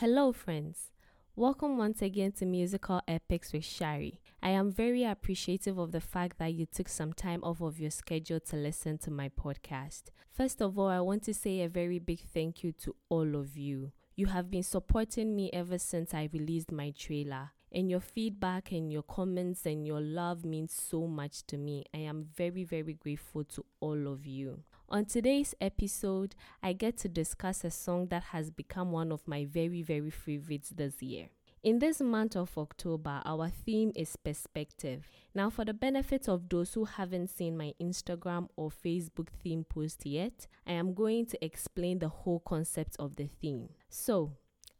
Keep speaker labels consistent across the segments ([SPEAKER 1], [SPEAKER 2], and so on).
[SPEAKER 1] Hello, friends. Welcome once again to Musical Epics with Shari. I am very appreciative of the fact that you took some time off of your schedule to listen to my podcast. First of all, I want to say a very big thank you to all of you. You have been supporting me ever since I released my trailer. And your feedback and your comments and your love means so much to me. I am very, very grateful to all of you. On today's episode, I get to discuss a song that has become one of my very, very favorites this year. In this month of October, our theme is perspective. Now, for the benefit of those who haven't seen my Instagram or Facebook theme post yet, I am going to explain the whole concept of the theme. So,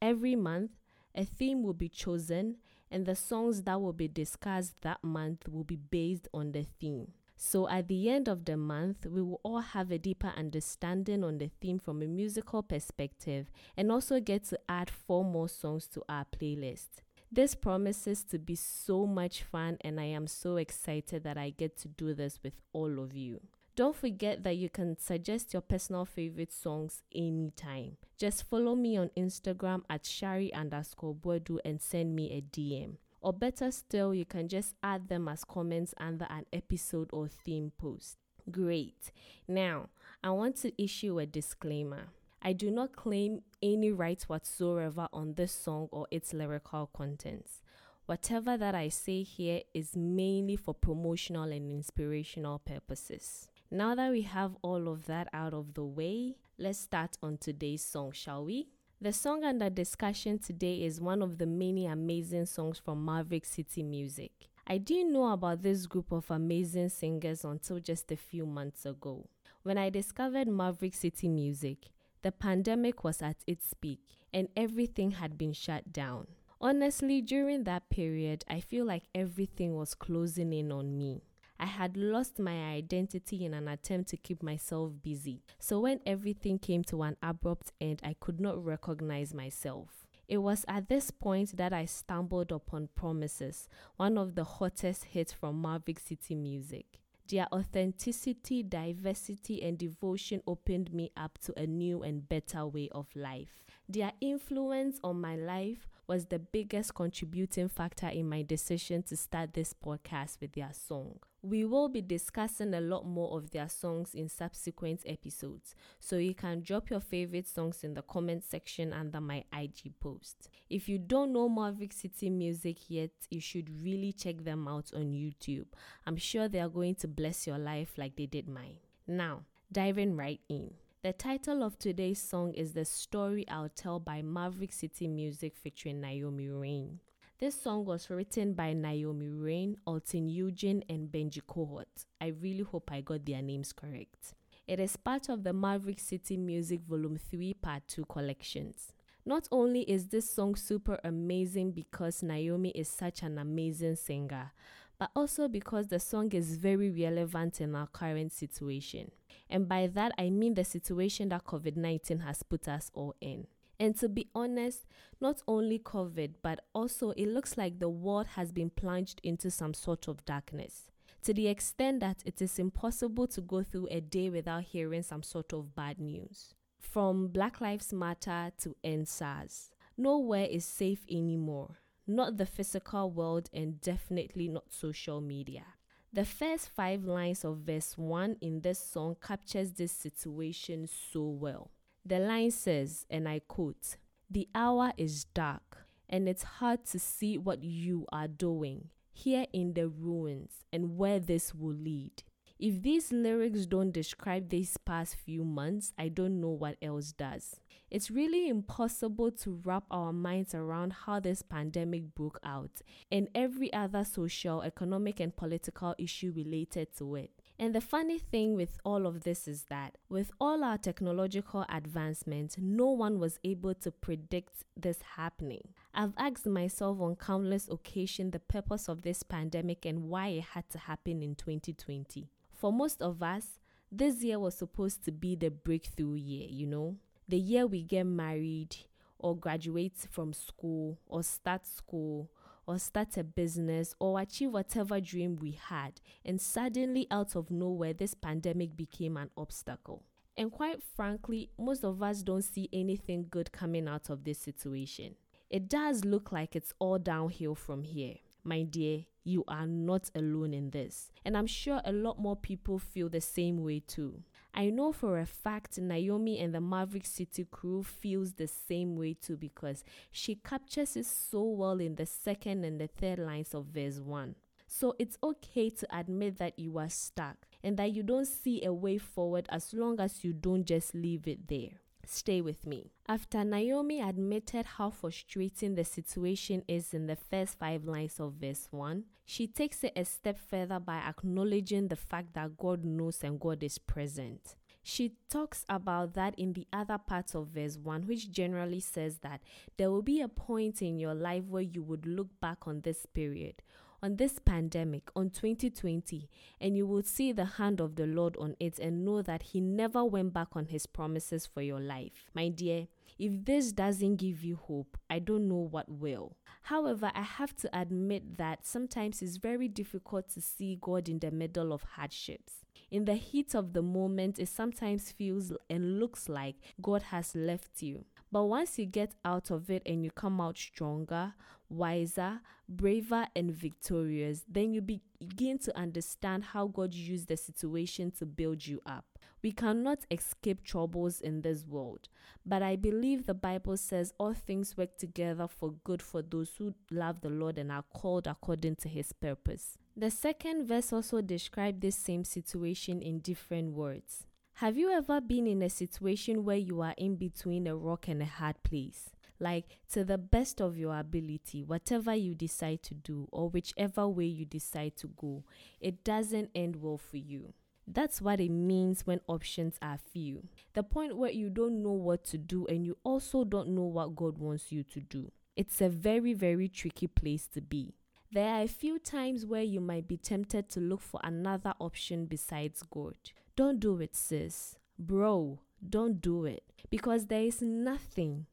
[SPEAKER 1] every month, a theme will be chosen, and the songs that will be discussed that month will be based on the theme. So, at the end of the month, we will all have a deeper understanding on the theme from a musical perspective and also get to add four more songs to our playlist. This promises to be so much fun, and I am so excited that I get to do this with all of you. Don't forget that you can suggest your personal favorite songs anytime. Just follow me on Instagram at shari underscore and send me a DM. Or better still, you can just add them as comments under an episode or theme post. Great. Now, I want to issue a disclaimer. I do not claim any rights whatsoever on this song or its lyrical contents. Whatever that I say here is mainly for promotional and inspirational purposes. Now that we have all of that out of the way, let's start on today's song, shall we? The song under discussion today is one of the many amazing songs from Maverick City Music. I didn't know about this group of amazing singers until just a few months ago. When I discovered Maverick City Music, the pandemic was at its peak and everything had been shut down. Honestly, during that period, I feel like everything was closing in on me. I had lost my identity in an attempt to keep myself busy. So when everything came to an abrupt end, I could not recognize myself. It was at this point that I stumbled upon Promises, one of the hottest hits from Maverick City Music. Their authenticity, diversity, and devotion opened me up to a new and better way of life. Their influence on my life was the biggest contributing factor in my decision to start this podcast with their song. We will be discussing a lot more of their songs in subsequent episodes, so you can drop your favorite songs in the comment section under my IG post. If you don't know Maverick City Music yet, you should really check them out on YouTube. I'm sure they are going to bless your life like they did mine. Now, diving right in. The title of today's song is The Story I'll Tell by Maverick City Music featuring Naomi Raine. This song was written by Naomi Raine, Alton Eugene, and Benji Cowart. I really hope I got their names correct. It is part of the Maverick City Music Volume 3 Part 2 collections. Not only is this song super amazing because Naomi is such an amazing singer, but also because the song is very relevant in our current situation. And by that, I mean the situation that COVID 19 has put us all in. And to be honest, not only COVID, but also it looks like the world has been plunged into some sort of darkness. To the extent that it is impossible to go through a day without hearing some sort of bad news. From Black Lives Matter to EndSARS, nowhere is safe anymore not the physical world, and definitely not social media. The first five lines of verse 1 in this song captures this situation so well. The line says, and I quote, The hour is dark, and it's hard to see what you are doing here in the ruins and where this will lead. If these lyrics don't describe these past few months, I don't know what else does. It's really impossible to wrap our minds around how this pandemic broke out and every other social, economic, and political issue related to it. And the funny thing with all of this is that with all our technological advancement, no one was able to predict this happening. I've asked myself on countless occasions the purpose of this pandemic and why it had to happen in 2020. For most of us, this year was supposed to be the breakthrough year, you know, the year we get married or graduate from school or start school or start a business or achieve whatever dream we had. And suddenly, out of nowhere, this pandemic became an obstacle. And quite frankly, most of us don't see anything good coming out of this situation. It does look like it's all downhill from here. My dear, you are not alone in this. And I'm sure a lot more people feel the same way too. I know for a fact Naomi and the Maverick City crew feels the same way too because she captures it so well in the second and the third lines of verse 1. So it's okay to admit that you are stuck and that you don't see a way forward as long as you don't just leave it there. Stay with me. After Naomi admitted how frustrating the situation is in the first five lines of verse 1, she takes it a step further by acknowledging the fact that God knows and God is present. She talks about that in the other parts of verse 1, which generally says that there will be a point in your life where you would look back on this period on this pandemic, on 2020, and you will see the hand of the Lord on it and know that He never went back on His promises for your life. My dear, if this doesn't give you hope, I don't know what will. However, I have to admit that sometimes it's very difficult to see God in the middle of hardships. In the heat of the moment, it sometimes feels and looks like God has left you. But once you get out of it and you come out stronger, wiser, braver, and victorious, then you begin to understand how God used the situation to build you up. We cannot escape troubles in this world, but I believe the Bible says all things work together for good for those who love the Lord and are called according to his purpose. The second verse also describes this same situation in different words. Have you ever been in a situation where you are in between a rock and a hard place? Like, to the best of your ability, whatever you decide to do or whichever way you decide to go, it doesn't end well for you. That's what it means when options are few. The point where you don't know what to do and you also don't know what God wants you to do. It's a very, very tricky place to be. There are a few times where you might be tempted to look for another option besides God. Don't do it, sis. Bro, don't do it. Because there is nothing,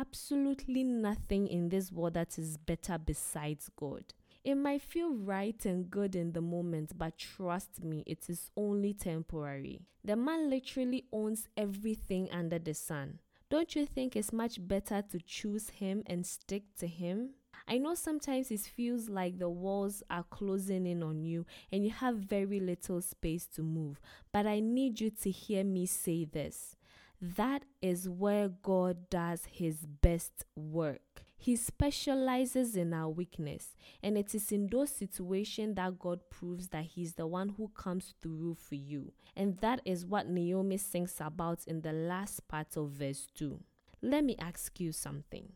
[SPEAKER 1] absolutely nothing in this world that is better besides God. It might feel right and good in the moment, but trust me, it is only temporary. The man literally owns everything under the sun. Don't you think it's much better to choose him and stick to him? I know sometimes it feels like the walls are closing in on you and you have very little space to move, but I need you to hear me say this. That is where God does his best work. He specializes in our weakness, and it is in those situations that God proves that He's the one who comes through for you. And that is what Naomi sings about in the last part of verse 2. Let me ask you something.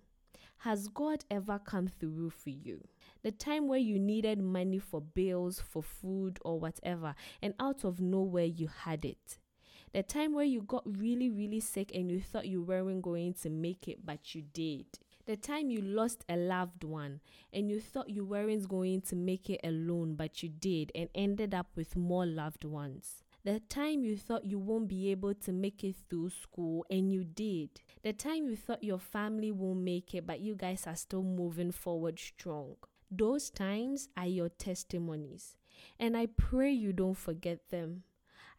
[SPEAKER 1] Has God ever come through for you? The time where you needed money for bills, for food, or whatever, and out of nowhere you had it. The time where you got really, really sick and you thought you weren't going to make it, but you did. The time you lost a loved one and you thought you weren't going to make it alone, but you did and ended up with more loved ones. The time you thought you won't be able to make it through school and you did. The time you thought your family won't make it, but you guys are still moving forward strong. Those times are your testimonies. And I pray you don't forget them.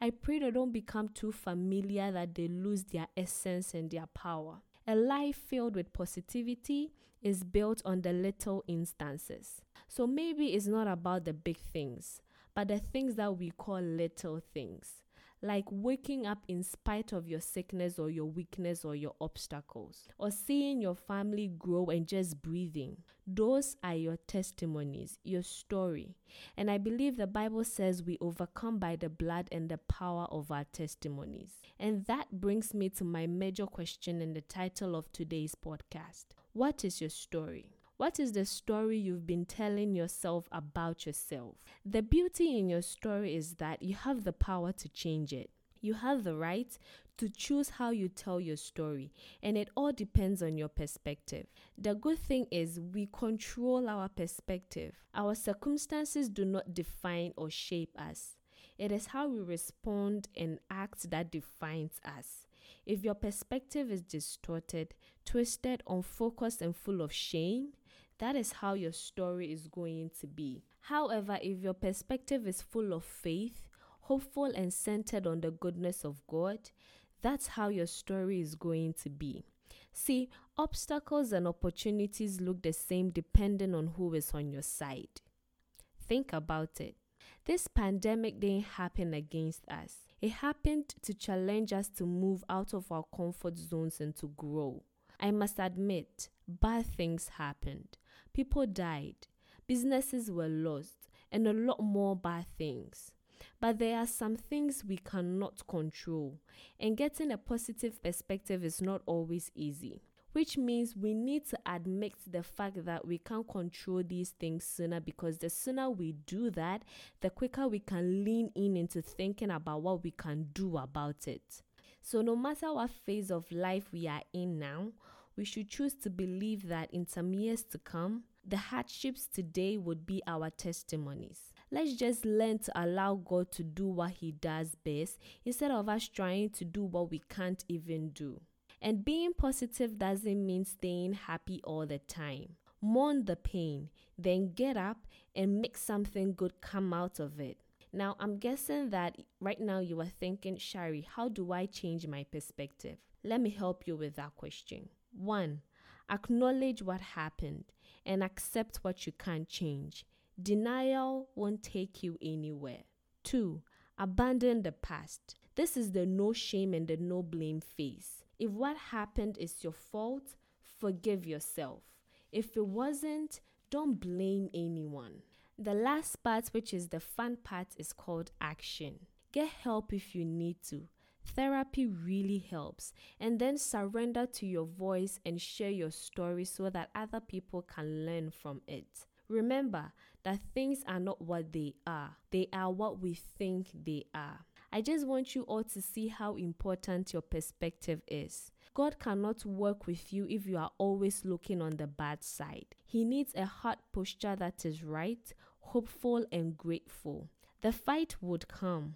[SPEAKER 1] I pray they don't become too familiar that they lose their essence and their power. A life filled with positivity is built on the little instances. So maybe it's not about the big things, but the things that we call little things, like waking up in spite of your sickness or your weakness or your obstacles, or seeing your family grow and just breathing. Those are your testimonies, your story. And I believe the Bible says we overcome by the blood and the power of our testimonies. And that brings me to my major question in the title of today's podcast What is your story? What is the story you've been telling yourself about yourself? The beauty in your story is that you have the power to change it. You have the right to choose how you tell your story, and it all depends on your perspective. The good thing is, we control our perspective. Our circumstances do not define or shape us. It is how we respond and act that defines us. If your perspective is distorted, twisted, unfocused, and full of shame, that is how your story is going to be. However, if your perspective is full of faith, hopeful, and centered on the goodness of God, that's how your story is going to be. See, obstacles and opportunities look the same depending on who is on your side. Think about it. This pandemic didn't happen against us. It happened to challenge us to move out of our comfort zones and to grow. I must admit, bad things happened. People died, businesses were lost, and a lot more bad things. But there are some things we cannot control, and getting a positive perspective is not always easy which means we need to admit the fact that we can't control these things sooner because the sooner we do that, the quicker we can lean in into thinking about what we can do about it. So, no matter what phase of life we are in now, we should choose to believe that in some years to come, the hardships today would be our testimonies. Let's just learn to allow God to do what He does best instead of us trying to do what we can't even do. And being positive doesn't mean staying happy all the time. Mourn the pain, then get up and make something good come out of it. Now, I'm guessing that right now you are thinking, Shari, how do I change my perspective? Let me help you with that question. One, acknowledge what happened and accept what you can't change. Denial won't take you anywhere. Two, abandon the past. This is the no shame and the no blame phase. If what happened is your fault, forgive yourself. If it wasn't, don't blame anyone. The last part, which is the fun part, is called action. Get help if you need to. Therapy really helps. And then surrender to your voice and share your story so that other people can learn from it. Remember that things are not what they are, they are what we think they are. I just want you all to see how important your perspective is. God cannot work with you if you are always looking on the bad side. He needs a heart posture that is right, hopeful, and grateful. The fight would come,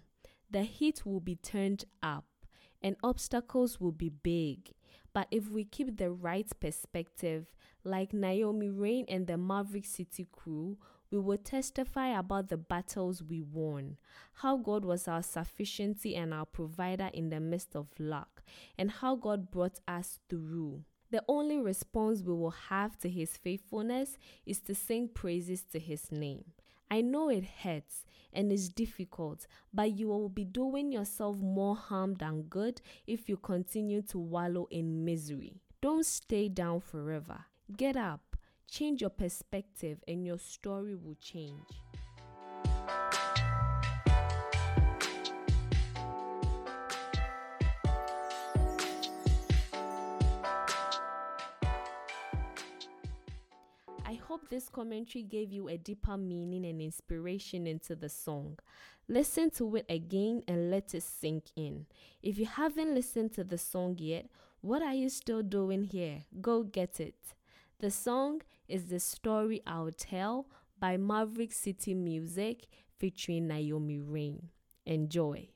[SPEAKER 1] the heat will be turned up, and obstacles will be big. But if we keep the right perspective, like Naomi Raine and the Maverick City crew, we will testify about the battles we won, how God was our sufficiency and our provider in the midst of luck, and how God brought us through. The only response we will have to His faithfulness is to sing praises to His name. I know it hurts and is difficult, but you will be doing yourself more harm than good if you continue to wallow in misery. Don't stay down forever. Get up Change your perspective and your story will change. I hope this commentary gave you a deeper meaning and inspiration into the song. Listen to it again and let it sink in. If you haven't listened to the song yet, what are you still doing here? Go get it. The song is The Story I'll Tell by Maverick City Music featuring Naomi Raine. Enjoy.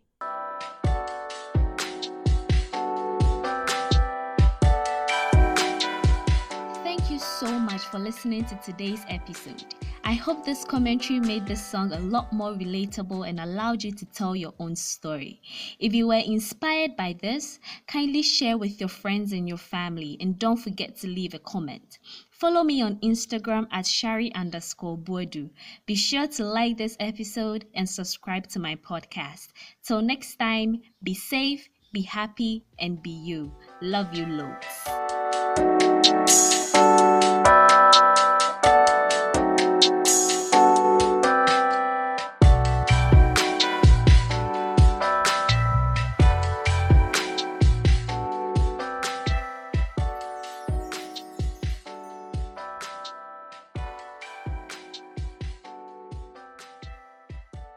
[SPEAKER 2] Much for listening to today's episode. I hope this commentary made this song a lot more relatable and allowed you to tell your own story. If you were inspired by this, kindly share with your friends and your family and don't forget to leave a comment. Follow me on Instagram at shari underscore boadu. Be sure to like this episode and subscribe to my podcast. Till next time, be safe, be happy, and be you. Love you loads.